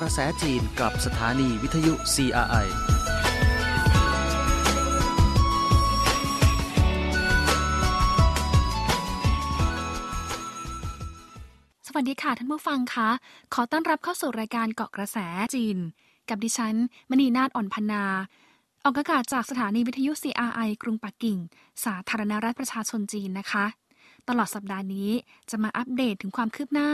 กระแสจีนกับสถานีวิทยุ CRI สวัสดีค่ะท่านผู้ฟังคะ ขอต้อนรับเข้าสู่รายการเกาะกระแสจีน กับดิฉัน มณีนาฏอ่อนพันนา ออกอากาศจากสถานีวิทยุ CRI กรุงปักกิ่ง สาธารณรัฐประชาชนจีนนะคะ ตลอดสัปดาห์นี้จะมาอัปเดตถึงความคืบหน้า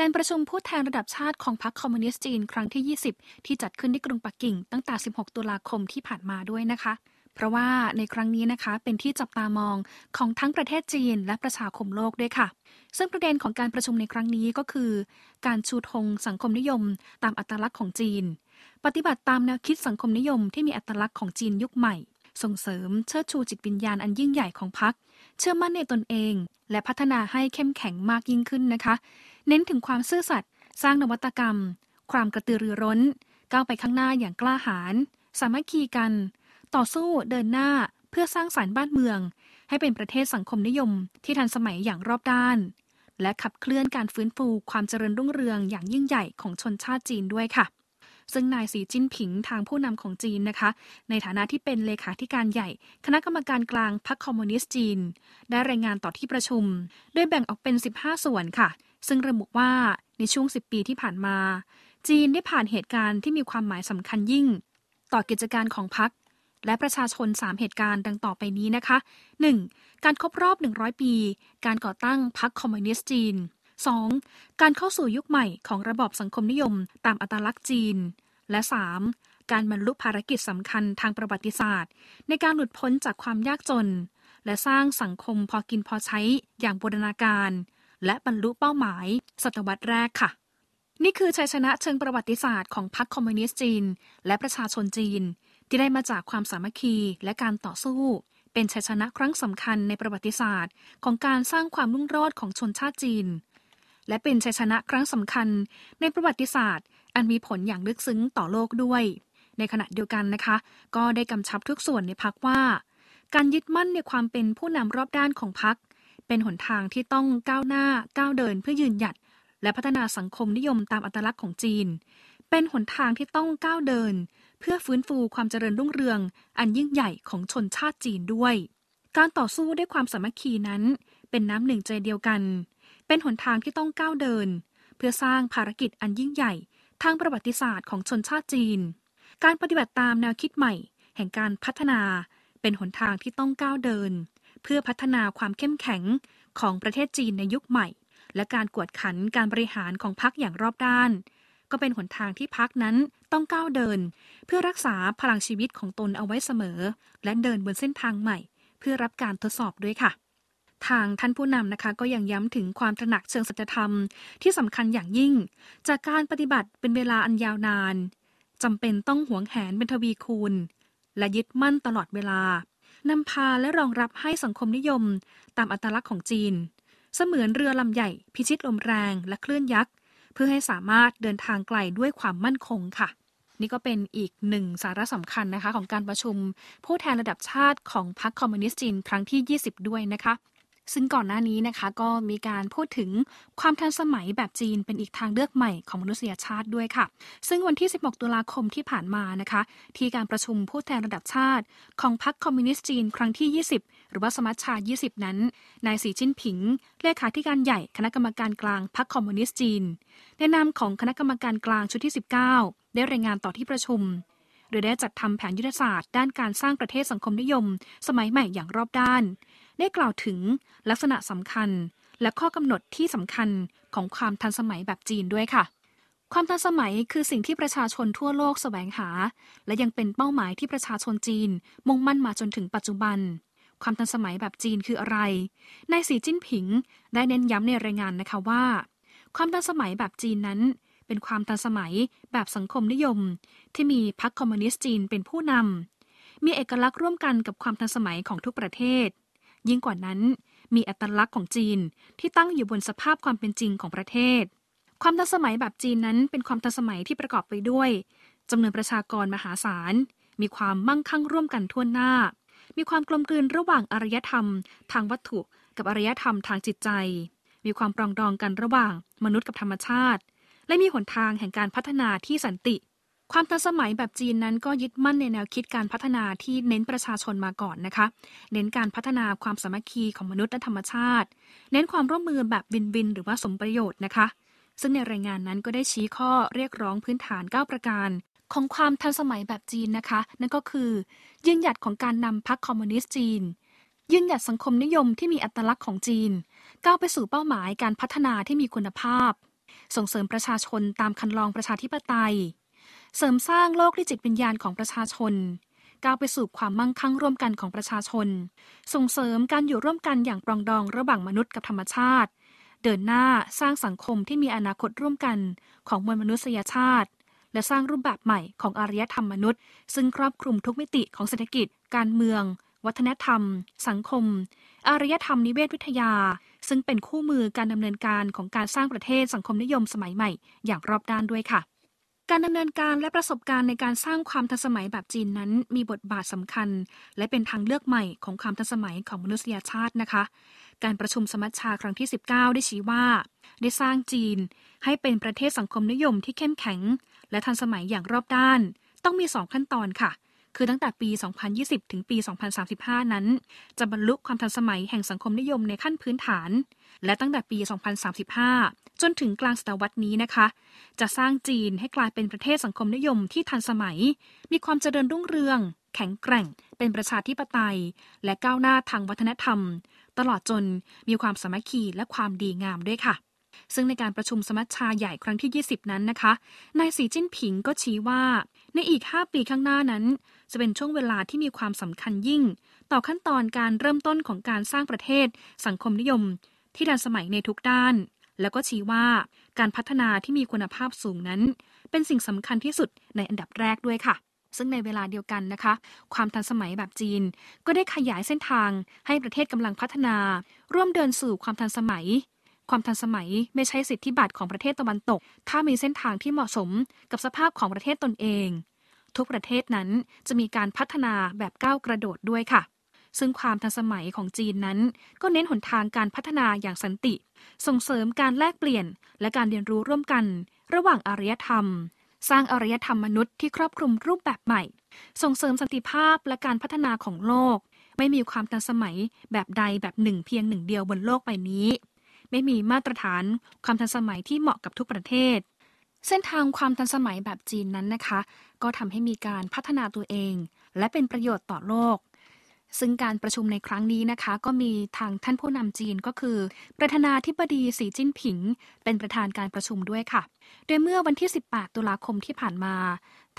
การประชุมผู้แทนระดับชาติของพรรคคอมมิวนิสต์จีนครั้งที่ 20 ที่จัดขึ้นที่กรุงปักกิ่ง ตั้งแต่ 16 ตุลาคมที่ผ่านมาด้วยนะคะ เพราะว่าในครั้งนี้นะคะ เป็นที่จับตามองของทั้งประเทศจีนและประชาคมโลกด้วยค่ะ ซึ่งประเด็นของการประชุมในครั้งนี้ก็คือ การชูธงสังคมนิยม ตามอัตลักษณ์ของจีน ปฏิบัติตามแนวคิดสังคมนิยมที่มีอัตลักษณ์ของจีนยุคใหม่ ส่งเสริมเชิดชูจิตวิญญาณอันยิ่งใหญ่ของพรรคเชื่อมั่นในตนเอง และพัฒนาให้เข้มแข็งมากยิ่งขึ้นนะคะ เน้นถึงความซื่อสัตย์สร้างนวัตกรรม ความกระตือรือร้น ก้าวไปข้างหน้าอย่างกล้าหาญสามัคคีกัน ต่อสู้เดินหน้าเพื่อสร้างสารรค์บ้านเมือง ให้เป็นประเทศสังคมนิยม ที่ทันสมัยอย่างรอบด้าน และขับเคลื่อนการฟื้นฟูความเจริญรุ่งเรืองอย่างยิ่งใหญ่ของชนชาติจีนด้วยค่ะซึ่งนายสีจิ้นผิงทางผู้นำของจีนนะคะ ในฐานะที่เป็นเลขาธิการใหญ่ คณะกรรมการกลางพรรคคอมมิวนิสต์จีน ได้รายงานต่อที่ประชุม โดยแบ่งออกเป็น 15 ส่วนค่ะ ซึ่งระบุว่าในช่วง 10 ปีที่ผ่านมา จีนได้ผ่านเหตุการณ์ที่มีความหมายสำคัญยิ่ง ต่อกิจการของพรรคและประชาชน 3 เหตุการณ์ดังต่อไปนี้นะคะ 1. การครบรอบ 100 ปี การก่อตั้งพรรคคอมมิวนิสต์จีน 2. การเข้าสู่ยุคใหม่ของระบอบสังคมนิยม ตามอัตลักษณ์จีน และ 3. การบรรลุภารกิจสำคัญทางประวัติศาสตร์ ในการหลุดพ้นจากความยากจน และสร้างสังคมพอกินพอใช้อย่างบูรณาการ และบรรลุเป้าหมาย ศตวรรษแรกค่ะ นี่คือชัยชนะเชิงประวัติศาสตร์ของพรรคคอมมิวนิสต์จีน และประชาชนจีน ที่ได้มาจากความสามัคคีและการต่อสู้ เป็นชัยชนะครั้งสำคัญในประวัติศาสตร์ ของการสร้างความรุ่งโรจน์ของชนชาติจีน และเป็นชัยชนะครั้งสำคัญในประวัติศาสตร์ อันมีผลอย่างลึกซึ้งต่อโลกด้วย ในขณะเดียวกันนะคะ ก็ได้กำชับทุกส่วนในพักว่า การยึดมั่นในความเป็นผู้นำรอบด้านของพัก เป็นหนทางที่ต้องก้าวหน้าก้าวเดินเพื่อยืนหยัด และพัฒนาสังคมนิยมตามอัตลักษณ์ของจีน เป็นหนทางที่ต้องก้าวเดิน เพื่อฟื้นฟูความเจริญรุ่งเรือง อันยิ่งใหญ่ของชนชาติจีนด้วย การต่อสู้ด้วยความสามัคคีนั้น เป็นน้ำหนึ่งใจเดียวกัน เป็นหนทางที่ต้องก้าวเดิน เพื่อสร้างภารกิจอันยิ่งใหญ่ ทางประวัติศาสตร์ของชนชาติจีน การปฏิบัติตามแนวคิดใหม่ แห่งการพัฒนา เป็นหนทางที่ต้องก้าวเดิน เพื่อพัฒนาความเข้มแข็งของประเทศจีนในยุคใหม่ และการกวดขันการบริหารของพรรคอย่างรอบด้าน ก็เป็นหนทางที่พรรคนั้นต้องก้าวเดิน เพื่อรักษาพลังชีวิตของตนเอาไว้เสมอ และเดินบนเส้นทางใหม่ เพื่อรับการทดสอบด้วยค่ะทางท่านผู้นำนะคะก็ยังย้ำถึงความตระหนักเชิงสัจธรรมที่สำคัญอย่างยิ่ง จากการปฏิบัติเป็นเวลาอันยาวนานจำเป็นต้องหวงแหนเป็นทวีคูณ และยึดมั่นตลอดเวลา นำพาและรองรับให้สังคมนิยม ตามอัตลักษณ์ของจีน เสมือนเรือลำใหญ่ พิชิตลมแรงและคลื่นยักษ์ เพื่อให้สามารถเดินทางไกลด้วยความมั่นคงค่ะ นี่ก็เป็นอีกหนึ่งสาระสำคัญนะคะ ของการประชุม ผู้แทนระดับชาติของพรรคคอมมิวนิสต์จีนครั้งที่ 20 ด้วยนะคะ ซึ่งก่อนหน้านี้นะคะก็มีการพูดถึงความทันสมัยแบบจีนเป็นอีกทางเลือกใหม่ของมนุษยชาติด้วยค่ะ ซึ่งวันที่ 16 ตุลาคมที่ผ่านมานะคะ ที่การประชุมผู้แทนระดับชาติ ของพรรคคอมมิวนิสต์จีนครั้งที่ 20 หรือว่าสมัชชา 20 นั้น นายสีจิ้นผิง เลขาธิการใหญ่คณะกรรมการกลางพรรคคอมมิวนิสต์จีนในนามของคณะกรรมการกลางชุดที่ 19 ได้รายงานต่อที่ประชุมโดยได้จัดทำแผนยุทธศาสตร์ด้านการสร้างประเทศสังคมนิยม สมัยใหม่อย่างรอบด้าน ได้กล่าวถึงลักษณะสำคัญ และข้อกำหนดที่สำคัญของความทันสมัยแบบจีนด้วยค่ะ ความทันสมัยคือสิ่งที่ประชาชนทั่วโลกแสวงหา และยังเป็นเป้าหมายที่ประชาชนจีน มุ่งมั่นมาจนถึงปัจจุบัน ความทันสมัยแบบจีนคืออะไร นายสีจิ้นผิง ได้เน้นย้ำในรายงานนะคะว่า ความทันสมัยแบบจีนนั้นเป็นความทันสมัยแบบสังคมนิยม ที่มีพรรคคอมมิวนิสต์จีนเป็นผู้นำมีเอกลักษณ์ร่วมกันกับความทันสมัยของทุกประเทศ ยิ่งกว่านั้น มีอัตลักษณ์ของจีนที่ตั้งอยู่บนสภาพความเป็นจริงของประเทศ ความทันสมัยแบบจีนนั้นเป็นความทันสมัยที่ประกอบไปด้วยจำนวนประชากรมหาศาล มีความมั่งคั่งร่วมกันทั่วหน้า มีความกลมกลืนระหว่างอารยธรรม ทางวัตถุ กับอารยธรรมทางจิตใจ มีความปรองดองกันระหว่างมนุษย์กับธรรมชาติ และมีหนทางแห่งการพัฒนาที่สันติ ความทันสมัยแบบจีนนั้นก็ยึดมั่นในแนวคิดการพัฒนาที่เน้นประชาชนมาก่อนนะคะ เน้นการพัฒนาความสามัคคีของมนุษย์และธรรมชาติ เน้นความร่วมมือแบบวินวิน หรือว่าสมประโยชน์นะคะ ซึ่งในรายงานนั้นก็ได้ชี้ข้อเรียกร้องพื้นฐาน 9 ประการ ของความทันสมัยแบบจีนนะคะ นั่นก็คือ ยืนหยัดของการนำพรรคคอมมิวนิสต์จีน ยืนหยัดสังคมนิยมที่มีอัตลักษณ์ของจีน ก้าวไปสู่เป้าหมายการพัฒนาที่มีคุณภาพ ส่งเสริมประชาชนตามคันลองประชาธิปไตย เสริมสร้างโลกที่จิตวิญญาณของประชาชน ก้าวไปสู่ความมั่งคั่งร่วมกันของประชาชน ส่งเสริมการอยู่ร่วมกันอย่างปรองดองระหว่างมนุษย์กับธรรมชาติ เดินหน้าสร้างสังคมที่มีอนาคตร่วมกันของมวลมนุษยชาติ และสร้างรูปแบบใหม่ของอารยธรรมมนุษย์ ซึ่งครอบคลุมทุกมิติของเศรษฐกิจ การเมือง วัฒนธรรม สังคม อารยธรรมนิเวศวิทยา ซึ่งเป็นคู่มือการดำเนินการของการสร้างประเทศสังคมนิยมสมัยใหม่ อย่างรอบด้านด้วยค่ะ การดำเนินการและประสบการณ์ในการสร้างความทันสมัยแบบจีนนั้น มีบทบาทสำคัญ และเป็นทางเลือกใหม่ของความทันสมัยของมนุษยชาตินะคะ การประชุมสมัชชาครั้งที่ 19 ได้ชี้ว่า ได้สร้างจีน ให้เป็นประเทศสังคมนิยมที่เข้มแข็ง และทันสมัยอย่างรอบด้าน ต้องมี 2 ขั้นตอนค่ะ คือตั้งแต่ปี 2020 ถึงปี 2035 นั้น จะบรรลุความทันสมัยแห่งสังคมนิยมในขั้นพื้นฐาน และตั้งแต่ปี 2035 จนถึงกลางศตวรรษนี้นะคะ จะสร้างจีนให้กลายเป็นประเทศสังคมนิยมที่ทันสมัย มีความเจริญรุ่งเรือง แข็งแกร่ง เป็นประชาธิปไตย และก้าวหน้าทางวัฒนธรรม ตลอดจนมีความสามัคคีและความดีงามด้วยค่ะ ซึ่งในการประชุมสมัชชาใหญ่ครั้งที่ 20 นั้นนะคะ นายสีจิ้นผิงก็ชี้ว่า ในอีก 5 ปีข้างหน้านั้น จะเป็นช่วงเวลาที่มีความสำคัญยิ่ง ต่อขั้นตอนการเริ่มต้นของการสร้างประเทศ สังคมนิยม ที่ทันสมัยในทุกด้าน แล้วก็ชี้ว่าการพัฒนาที่มีคุณภาพสูงนั้น เป็นสิ่งสำคัญที่สุดในอันดับแรกด้วยค่ะซึ่งในเวลาเดียวกันนะคะ ความทันสมัยแบบจีน ก็ได้ขยายเส้นทางให้ประเทศกำลังพัฒนา ร่วมเดินสู่ความทันสมัย ความทันสมัยไม่ใช่สิทธิบัตรของประเทศตะวันตก ถ้ามีเส้นทางที่เหมาะสมกับสภาพของประเทศตนเอง ทุกประเทศนั้นจะมีการพัฒนาแบบก้าวกระโดดด้วยค่ะ ซึ่งความทันสมัยของจีนนั้น ก็เน้นหนทางการพัฒนาอย่างสันติ ส่งเสริมการแลกเปลี่ยน และการเรียนรู้ร่วมกัน ระหว่างอารยธรรม สร้างอารยธรรมมนุษย์ที่ครอบคลุมรูปแบบใหม่ ส่งเสริมสันติภาพและการพัฒนาของโลก ไม่มีความทันสมัยแบบใดแบบหนึ่งเพียงหนึ่งเดียวบนโลกใบนี้ ไม่มีมาตรฐานความทันสมัยที่เหมาะกับทุกประเทศ เส้นทางความทันสมัยแบบจีนนั้นนะคะ ก็ทำให้มีการพัฒนาตัวเอง และเป็นประโยชน์ต่อโลก ซึ่งการประชุมในครั้งนี้นะคะ ก็มีทางท่านผู้นำจีนก็คือ ประธานาธิบดีสีจิ้นผิง เป็นประธานการประชุมด้วยค่ะ โดยเมื่อวันที่ 18 ตุลาคมที่ผ่านมา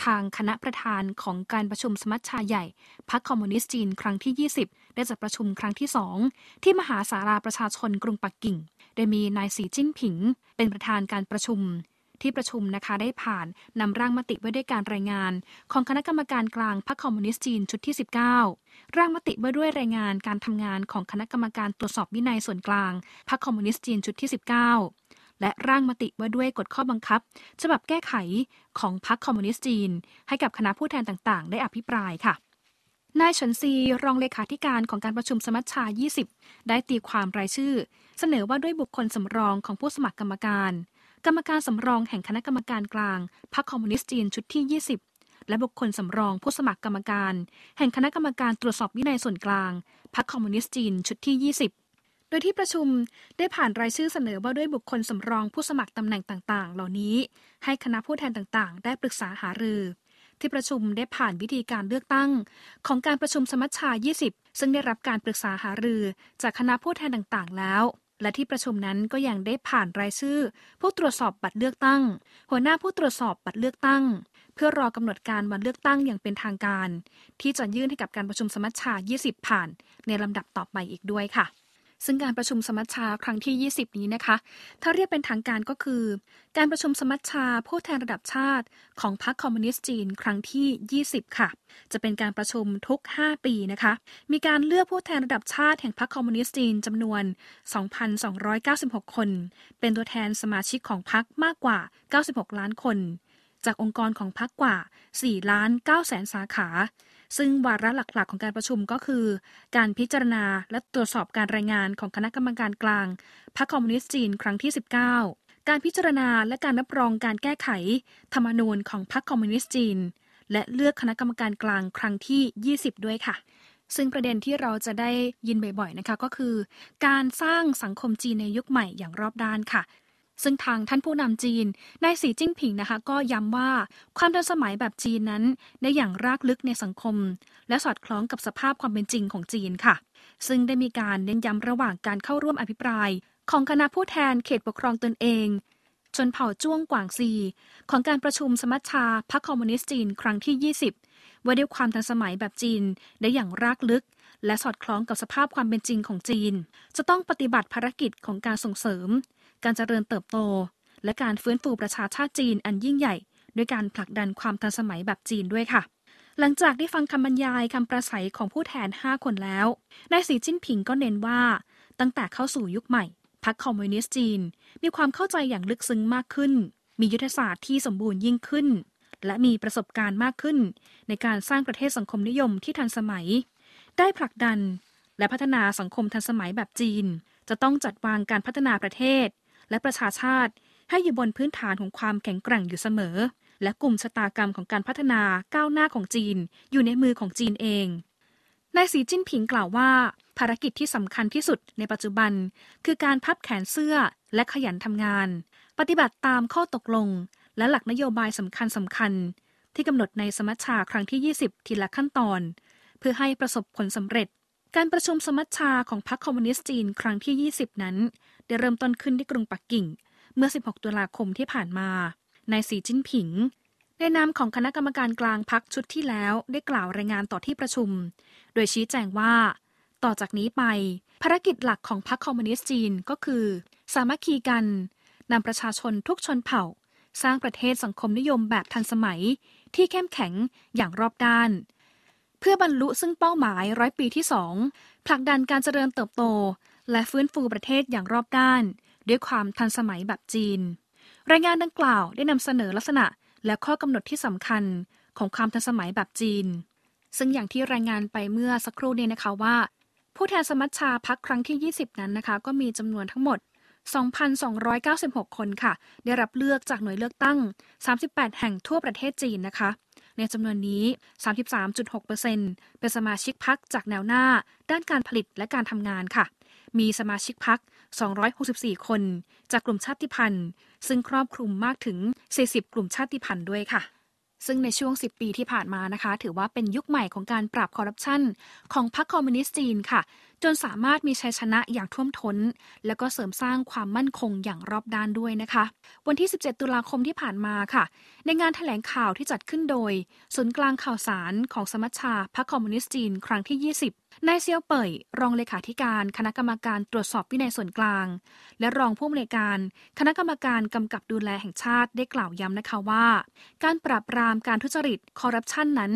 ทางคณะประธานของการประชุมสมัชชาใหญ่พรรคคอมมิวนิสต์จีนครั้งที่ 20 ได้จัดประชุมครั้งที่ 2 ที่มหาสาราประชาชนกรุงปักกิ่ง โดยมีนายสีจิ้นผิง เป็นประธานการประชุมที่ประชุมนะคะได้ผ่านนำร่างมติไว้ด้วยการรายงาน ของคณะกรรมการกลางพรรคคอมมิวนิสต์จีนชุดที่ 19 ร่างมติไว้ด้วยรายงานการทำงานของคณะกรรมการตรวจสอบวินัยส่วนกลางพรรคคอมมิวนิสต์จีนชุดที่ 19 และร่างมติว่าด้วยกฎข้อบังคับ ฉบับแก้ไขของพรรคคอมมิวนิสต์จีน ให้กับคณะผู้แทนต่างๆ ได้อภิปรายค่ะ นายเฉินซีรองเลขาธิการของการประชุมสมัชชา 20 ได้ตีความรายชื่อ เสนอว่าด้วยบุคคลสำรองของผู้สมัครกรรมการ กรรมการสำรองแห่งคณะกรรมการกลางพรรคคอมมิวนิสต์จีนชุดที่ 20 และบุคคลสำรองผู้สมัครกรรมการ แห่งคณะกรรมการตรวจสอบวินัยส่วนกลางพรรคคอมมิวนิสต์จีนชุดที่ 20โดยที่ประชุมได้ผ่านรายชื่อเสนอว่าด้วยบุคคลสำรองผู้สมัครตำแหน่งต่าง ๆ เหล่านี้ ให้คณะผู้แทนต่าง ๆ ได้ปรึกษาหารือ ที่ประชุมได้ผ่านวิธีการเลือกตั้ง ของการประชุมสมัชชา 20 ซึ่งได้รับการปรึกษาหารือ จากคณะผู้แทนต่างๆ แล้ว และที่ประชุมนั้นก็ยังได้ผ่านรายชื่อ ผู้ตรวจสอบบัตรเลือกตั้ง หัวหน้าผู้ตรวจสอบบัตรเลือกตั้ง เพื่อรอกำหนดการวันเลือกตั้งอย่างเป็นทางการ ที่จะยื่นให้กับการประชุมสมัชชา 20 ผ่าน ในลำดับต่อไปอีกด้วยค่ะ ซึ่งการประชุมสมัชชาครั้งที่ 20 นี้นะคะ ถ้าเรียกเป็นทางการก็คือ การประชุมสมัชชาผู้แทนระดับชาติของพรรคคอมมิวนิสต์จีนครั้งที่ 20 ค่ะ จะเป็นการประชุมทุก 5 ปีนะคะ มีการเลือกผู้แทนระดับชาติแห่งพรรคคอมมิวนิสต์จีนจำนวน 2,296 คน เป็นตัวแทนสมาชิกของพรรคมากกว่า 96 ล้านคน จากองค์กรของพรรคกว่า4ล้าน9แสนสาขา ซึ่งวาระหลักๆ ของการประชุมก็คือ การพิจารณาและตรวจสอบการรายงานของคณะกรรมการกลาง พรรคคอมมิวนิสต์จีนครั้งที่ 19 การพิจารณาและการรับรองการแก้ไข ธรรมนูญของพรรคคอมมิวนิสต์จีน และเลือกคณะกรรมการกลางครั้งที่ 20 ด้วยค่ะซึ่งประเด็นที่เราจะได้ยินบ่อยๆนะคะก็คือ การสร้างสังคมจีนในยุคใหม่อย่างรอบด้านค่ะ ซึ่งทางท่านผู้นำจีนนายสีจิ้งผิงนะคะก็ย้ำว่าความทันสมัยแบบจีนนั้นได้อย่างรากลึกในสังคม และสอดคล้องกับสภาพความเป็นจริงของจีนค่ะ ซึ่งได้มีการเน้นย้ำระหว่างการเข้าร่วมอภิปราย ของคณะผู้แทนเขตปกครองตนเองชนเผ่าจ้วงกวางซี ของการประชุมสมัชชาพรรคคอมมิวนิสต์จีน ครั้งที่ 20 ว่าด้วยความทันสมัยแบบจีนได้อย่างรากลึก และสอดคล้องกับสภาพความเป็นจริงของจีน จะต้องปฏิบัติภารกิจของการส่งเสริม การเจริญเติบโต และการฟื้นฟูประชาชาติจีนอันยิ่งใหญ่ ด้วยการผลักดันความทันสมัยแบบจีนด้วยค่ะ หลังจากได้ฟังคำบรรยายคำประสัยของผู้แทน 5 คนแล้วนายสีจิ้นผิงก็เน้นว่า ตั้งแต่เข้าสู่ยุคใหม่พรรคคอมมิวนิสต์จีน มีความเข้าใจอย่างลึกซึ้งมากขึ้น มียุทธศาสตร์ที่สมบูรณ์ยิ่งขึ้น และมีประสบการณ์มากขึ้น ในการสร้างประเทศสังคมนิยมที่ทันสมัย ได้ผลักดันและพัฒนาสังคมทันสมัยแบบจีน จะต้องจัดวางการพัฒนาประเทศ และประชาชาติ ให้อยู่บนพื้นฐานของความแข็งแกร่งอยู่เสมอ และกลุ่มชะตากรรมของการพัฒนาก้าวหน้าของจีน อยู่ในมือของจีนเองนายสีจิ้นผิงกล่าวว่า ภารกิจที่สำคัญที่สุดในปัจจุบัน คือการพับแขนเสื้อและขยันทำงาน ปฏิบัติตามข้อตกลง และหลักนโยบายสำคัญสำคัญ ที่กำหนดในสมัชชาครั้งที่ 20 ทีละขั้นตอน เพื่อให้ประสบผลสำเร็จ การประชุมสมัชชาของพรรคคอมมิวนิสต์จีนครั้งที่ 20 นั้น ได้เริ่มต้นขึ้นที่กรุงปักกิ่ง เมื่อ 16 ตุลาคมที่ผ่านมานายสีจิ้นผิง ในนามของคณะกรรมการกลางพักชุดที่แล้วได้กล่าวรายงานต่อที่ประชุม โดยชี้แจงว่า ต่อจากนี้ไป ภารกิจหลักของพรรคคอมมิวนิสต์จีนก็คือ สามัคคีกันนำประชาชนทุกชนเผ่า สร้างประเทศสังคมนิยมแบบทันสมัย ที่เข้มแข็งอย่างรอบด้าน พื่อบรรลุซึ่งเป้าหมายร้อยปีที่สองผลักดันการเจริญเติบโต และฟื้นฟูประเทศอย่างรอบด้าน ด้วยความทันสมัยแบบจีน รายงานดังกล่าวได้นำเสนอลักษณะและข้อกำหนดที่สำคัญของความทันสมัยแบบจีน ซึ่งอย่างที่รายงานไปเมื่อสักครู่นี้นะคะว่า ผู้แทนสมัชชาพักครั้งที่ 20 นั้นนะคะ ก็มีจำนวนทั้งหมด 2,296 คนค่ะ ได้รับเลือกจากหน่วยเลือกตั้ง 38 แห่งทั่วประเทศจีนนะคะ ในจำนวนนี้ 33.6%เป็นสมาชิกพักจากแนวหน้า ด้านการผลิตและการทำงานค่ะ มีสมาชิกพัก 264 คน จากกลุ่มชาติพันธุ์ ซึ่งครอบคลุมมากถึง 40 กลุ่มชาติพันธุ์ด้วยค่ะซึ่งในช่วง 10 ปีที่ผ่านมานะคะ ถือว่าเป็นยุคใหม่ของการปราบคอร์รัปชันของพรรคคอมมิวนิสต์จีนค่ะ จนสามารถมีชัยชนะอย่างท่วมท้น และก็เสริมสร้างความมั่นคงอย่างรอบด้านด้วยนะคะ วันที่ 17 ตุลาคมที่ผ่านมาค่ะ ในงานถแถลงข่าวที่จัดขึ้นโดย ศูนย์กลางข่าวสารของสมัชชาพรรคคอมมิวนิสต์จีนครั้งที่ 20นายเซียวเป่ย รองเลขาธิการคณะกรรมการตรวจสอบวินัยส่วนกลาง และรองผู้อำนวยการคณะกรรมการกำกับดูแลแห่งชาติได้กล่าวย้ำนะคะว่า การปราบปรามการทุจริตคอร์รัปชันนั้น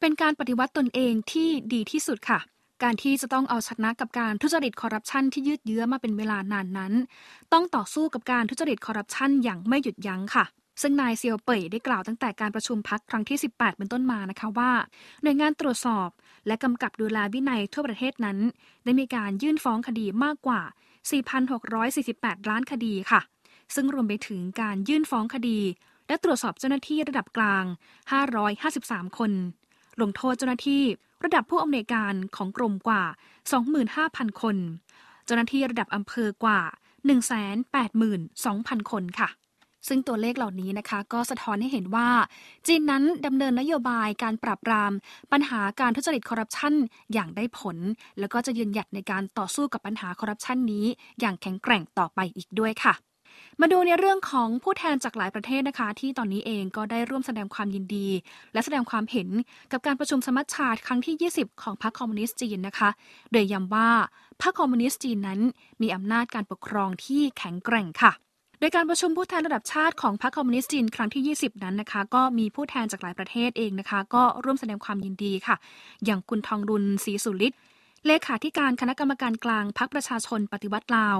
เป็นการปฏิวัติตนเองที่ดีที่สุดค่ะ การที่จะต้องเอาชนะกับการทุจริตคอร์รัปชันที่ยืดเยื้อมาเป็นเวลานานนั้น ต้องต่อสู้กับการทุจริตคอร์รัปชันอย่างไม่หยุดยั้งค่ะซึ่งนายเซียวเป่ยได้กล่าวตั้งแต่การประชุมพักครั้งที่ 18 เป็นต้นมานะคะว่า หน่วยงานตรวจสอบ และกำกับดูแลวินัยทั่วประเทศนั้น ได้มีการยื่นฟ้องคดีมากกว่า 4,648 ล้านคดีค่ะ ซึ่งรวมไปถึงการยื่นฟ้องคดี และตรวจสอบเจ้าหน้าที่ระดับกลาง 553 คน ลงโทษเจ้าหน้าที่ ระดับผู้อำนวยการของกรมกว่า 25,000 คน เจ้าหน้าที่ระดับอำเภอกว่า 182,000 คนค่ะ ซึ่งตัวเลขเหล่านี้นะคะ ก็สะท้อนให้เห็นว่า จีนนั้นดำเนินนโยบายการปราบปราม ปัญหาการทุจริตคอร์รัปชันอย่างได้ผล แล้วก็จะยืนหยัดในการต่อสู้กับปัญหาคอร์รัปชันนี้ อย่างแข็งแกร่งต่อไปอีกด้วยค่ะ มาดูในเรื่องของผู้แทนจากหลายประเทศนะคะ ที่ตอนนี้เองก็ได้ร่วมแสดงความยินดี และแสดงความเห็นกับการประชุมสมัชชาครั้งที่ 20 ของพรรคคอมมิวนิสต์จีนนะคะ โดยย้ำว่าพรรคคอมมิวนิสต์จีนนั้น มีอำนาจการปกครองที่แข็งแกร่งค่ะโดยการประชุมผู้แทนระดับชาติของพรรคคอมมิวนิสต์จีนครั้งที่ 20 นั้นนะคะ ก็มีผู้แทนจากหลายประเทศเองนะคะ ก็ร่วมแสดงความยินดีค่ะ อย่างคุณทองลุน สีสุลิด เลขาธิการคณะกรรมการกลางพรรคประชาชนปฏิวัติลาว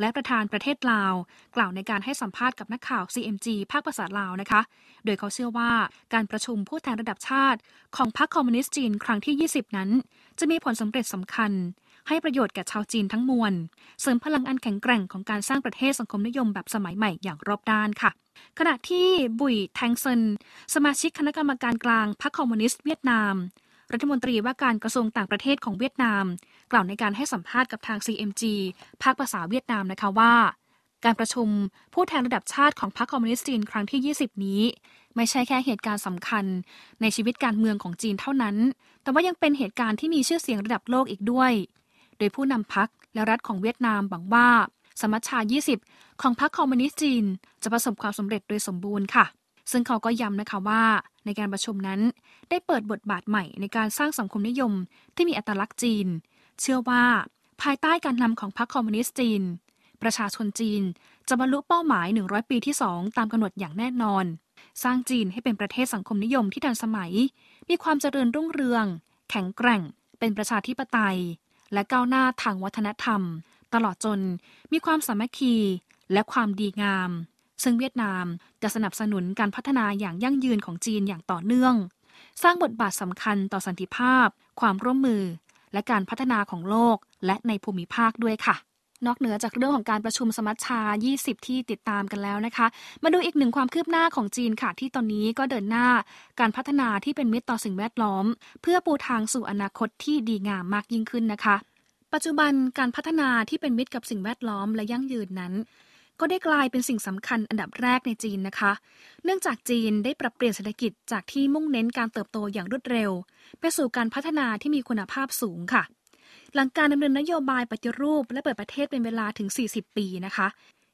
และประธานประเทศลาว กล่าวในการให้สัมภาษณ์กับนักข่าว CMG ภาคภาษาลาวนะคะ โดยเขาเชื่อว่าการประชุมผู้แทนระดับชาติ ของพรรคคอมมิวนิสต์จีนครั้งที่ 20 นั้น จะมีผลสำเร็จสำคัญ ให้ประโยชน์แก่ชาวจีนทั้งมวล เสริมพลังอันแข็งแกร่งของการสร้างประเทศสังคมนิยมแบบสมัยใหม่อย่างรอบด้านค่ะขณะที่บุ่ยแทงห์ เซินสมาชิกคณะกรรมการกลางพรรคคอมมิวนิสต์เวียดนาม รัฐมนตรีว่าการกระทรวงต่างประเทศของเวียดนาม กล่าวในการให้สัมภาษณ์กับทาง CMG ภาคภาษาเวียดนามนะคะว่า การประชุมผู้แทนระดับชาติของพรรคคอมมิวนิสต์จีนครั้งที่ 20 นี้ ไม่ใช่แค่เหตุการณ์สำคัญ ในชีวิตการเมืองของจีนเท่านั้น แต่ว่ายังเป็นเหตุการณ์ที่มีชื่อเสียงระดับโลกอีกด้วย โดยผู้นำพรรคและรัฐของเวียดนามหวังว่า สมัชชา 20 ของพรรคคอมมิวนิสต์จีน จะประสบความสำเร็จโดยสมบูรณ์ค่ะ ซึ่งเขาก็ย้ำนะคะว่า ในการประชุมนั้น ได้เปิดบทบาทใหม่ในการสร้างสังคมนิยมที่มีอัตลักษณ์จีน เชื่อว่า ภายใต้การนำของพรรคคอมมิวนิสต์จีน ประชาชนจีนจะบรรลุเป้าหมาย 100 ปีที่ 2 ตามกำหนดอย่างแน่นอน สร้างจีนให้เป็นประเทศสังคมนิยมที่ทันสมัย มีความเจริญรุ่งเรือง แข็งแกร่ง เป็นประชาธิปไตย และก้าวหน้าทางวัฒนธรรม ตลอดจนมีความสามัคคีและความดีงาม ซึ่งเวียดนามจะสนับสนุนการพัฒนาอย่างยั่งยืนของจีนอย่างต่อเนื่อง สร้างบทบาทสำคัญต่อสันติภาพ ความร่วมมือ และการพัฒนาของโลก และในภูมิภาคด้วยค่ะนอกเหนือจากเรื่องของการประชุมสมัชชา 20 ที่ติดตามกันแล้วนะคะ มาดูอีกหนึ่งความคืบหน้าของจีนค่ะ ที่ตอนนี้ก็เดินหน้า การพัฒนาที่เป็นมิตรต่อสิ่งแวดล้อม เพื่อปูทางสู่อนาคตที่ดีงามมากยิ่งขึ้นนะคะ ปัจจุบันการพัฒนาที่เป็นมิตรกับสิ่งแวดล้อมและยั่งยืนนั้น ก็ได้กลายเป็นสิ่งสำคัญอันดับแรกในจีนนะคะ เนื่องจากจีนได้ปรับเปลี่ยนเศรษฐกิจจากที่มุ่งเน้นการเติบโตอย่างรวดเร็ว ไปสู่การพัฒนาที่มีคุณภาพสูงค่ะ หลังการดำเนินนโยบายปฏิรูปและเปิดประเทศเป็นเวลาถึง 40 ปีนะคะ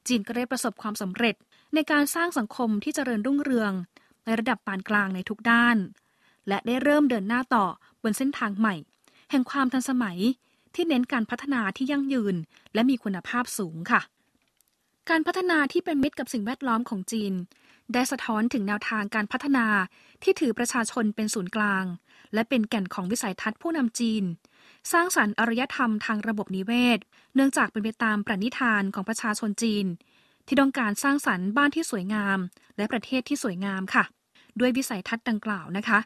จีนก็ได้ประสบความสำเร็จ ในการสร้างสังคมที่เจริญรุ่งเรือง ในระดับปานกลางในทุกด้าน และได้เริ่มเดินหน้าต่อบนเส้นทางใหม่ แห่งความทันสมัยที่เน้นการพัฒนาที่ยั่งยืน และมีคุณภาพสูงค่ะ การพัฒนาที่เป็นมิตรกับสิ่งแวดล้อมของจีน ได้สะท้อนถึงแนวทางการพัฒนาที่ถือประชาชนเป็นศูนย์กลาง และเป็นแก่นของวิสัยทัศน์ผู้นำจีน สร้างสรรค์อารยธรรมทางระบบนิเวศ เนื่องจากเป็นไปตามปรณิธานของประชาชนจีน ที่ต้องการสร้างสรรค์บ้านที่สวยงาม และประเทศที่สวยงามค่ะ ด้วยวิสัยทัศน์ดังกล่าวนะคะ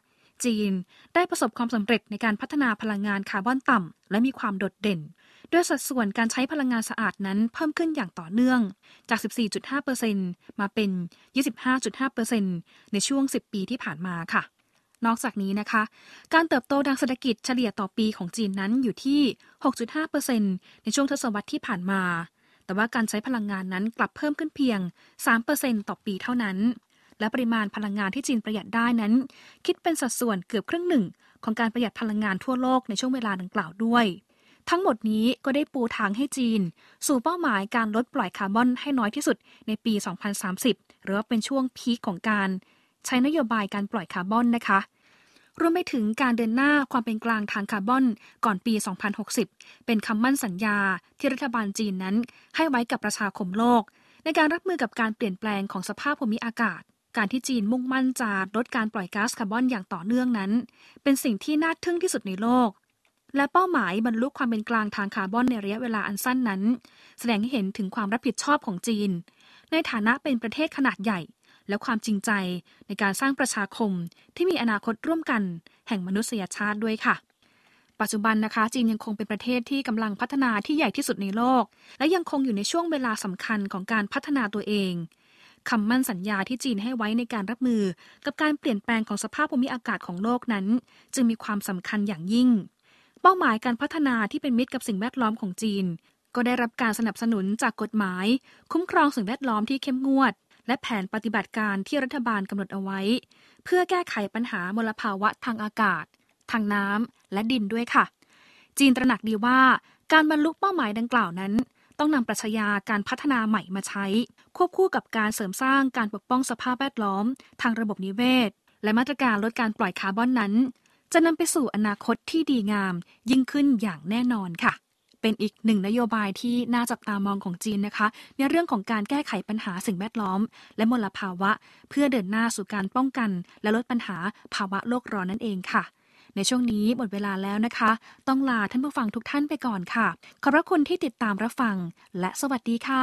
จีนได้ประสบความสำเร็จในการพัฒนาพลังงานคาร์บอนต่ำและมีความโดดเด่น ด้วยสัดส่วนการใช้พลังงานสะอาดนั้นเพิ่มขึ้นอย่างต่อเนื่องจาก 14.5%มาเป็น 25.5%ในช่วง 10 ปีที่ผ่านมาค่ะ นอกจากนี้นะคะ การเติบโตทางเศรษฐกิจเฉลี่ยต่อปีของจีนนั้นอยู่ที่ 6.5%ในช่วงทศวรรษที่ผ่านมา แต่ว่าการใช้พลังงานนั้นกลับเพิ่มขึ้นเพียง 3%ต่อปีเท่านั้น และปริมาณพลังงานที่จีนประหยัดได้นั้น คิดเป็นสัดส่วนเกือบครึ่งหนึ่งของการประหยัดพลังงานทั่วโลกในช่วงเวลาดังกล่าวด้วย ทั้งหมดนี้ก็ได้ปูทางให้จีน สู่เป้าหมายการลดปล่อยคาร์บอนให้น้อยที่สุดในปี 2030 หรือว่าเป็นช่วงพีคของการ ใช้นโยบายการปล่อยคาร์บอนนะคะรวมไปถึงการเดินหน้าความเป็นกลางทางคาร์บอนก่อนปี 2060 เป็นคำมั่นสัญญาที่รัฐบาลจีนนั้น ให้ไว้กับประชาคมโลก ในการรับมือกับการเปลี่ยนแปลงของสภาพภูมิอากาศ การที่จีนมุ่งมั่นจะลดการปล่อยก๊าซคาร์บอนอย่างต่อเนื่องนั้น เป็นสิ่งที่น่าทึ่งที่สุดในโลก และเป้าหมายบรรลุความเป็นกลางทางคาร์บอนในระยะเวลาอันสั้นนั้น แสดงให้เห็นถึงความรับผิดชอบของจีน ในฐานะเป็นประเทศขนาดใหญ่ และความจริงใจในการสร้างประชาคมที่มีอนาคตร่วมกัน แห่งมนุษยชาติด้วยค่ะปัจจุบันนะคะ จีนยังคงเป็นประเทศที่กำลังพัฒนาที่ใหญ่ที่สุดในโลก และยังคงอยู่ในช่วงเวลาสำคัญของการพัฒนาตัวเองคำมั่นสัญญาที่จีนให้ไว้ในการรับมือ กับการเปลี่ยนแปลงของสภาพภูมิอากาศของโลกนั้น จึงมีความสำคัญอย่างยิ่ง เป้าหมายการพัฒนาที่เป็นมิตรกับสิ่งแวดล้อมของจีน ก็ได้รับการสนับสนุนจากกฎหมาย คุ้มครองสิ่งแวดล้อมที่เข้มงวด และแผนปฏิบัติการที่รัฐบาลกำหนดเอาไว้ เพื่อแก้ไขปัญหามลภาวะทางอากาศ ทางน้ำและดินด้วยค่ะ จีนตระหนักดีว่า การบรรลุเป้าหมายดังกล่าวนั้น ต้องนำปรัชญาการพัฒนาใหม่มาใช้ ควบคู่กับการเสริมสร้างการปกป้องสภาพแวดล้อม ทางระบบนิเวศ และมาตรการลดการปล่อยคาร์บอนนั้น จะนำไปสู่อนาคตที่ดีงาม ยิ่งขึ้นอย่างแน่นอนค่ะ เป็นอีกหนึ่งนโยบายที่น่าจับตามองของจีนนะคะ ในเรื่องของการแก้ไขปัญหาสิ่งแวดล้อม และมลภาวะ เพื่อเดินหน้าสู่การป้องกัน และลดปัญหาภาวะโลกร้อนนั่นเองค่ะในช่วงนี้หมดเวลาแล้วนะคะ ต้องลาท่านผู้ฟังทุกท่านไปก่อนค่ะ ขอบพระคุณที่ติดตามรับฟัง และสวัสดีค่ะ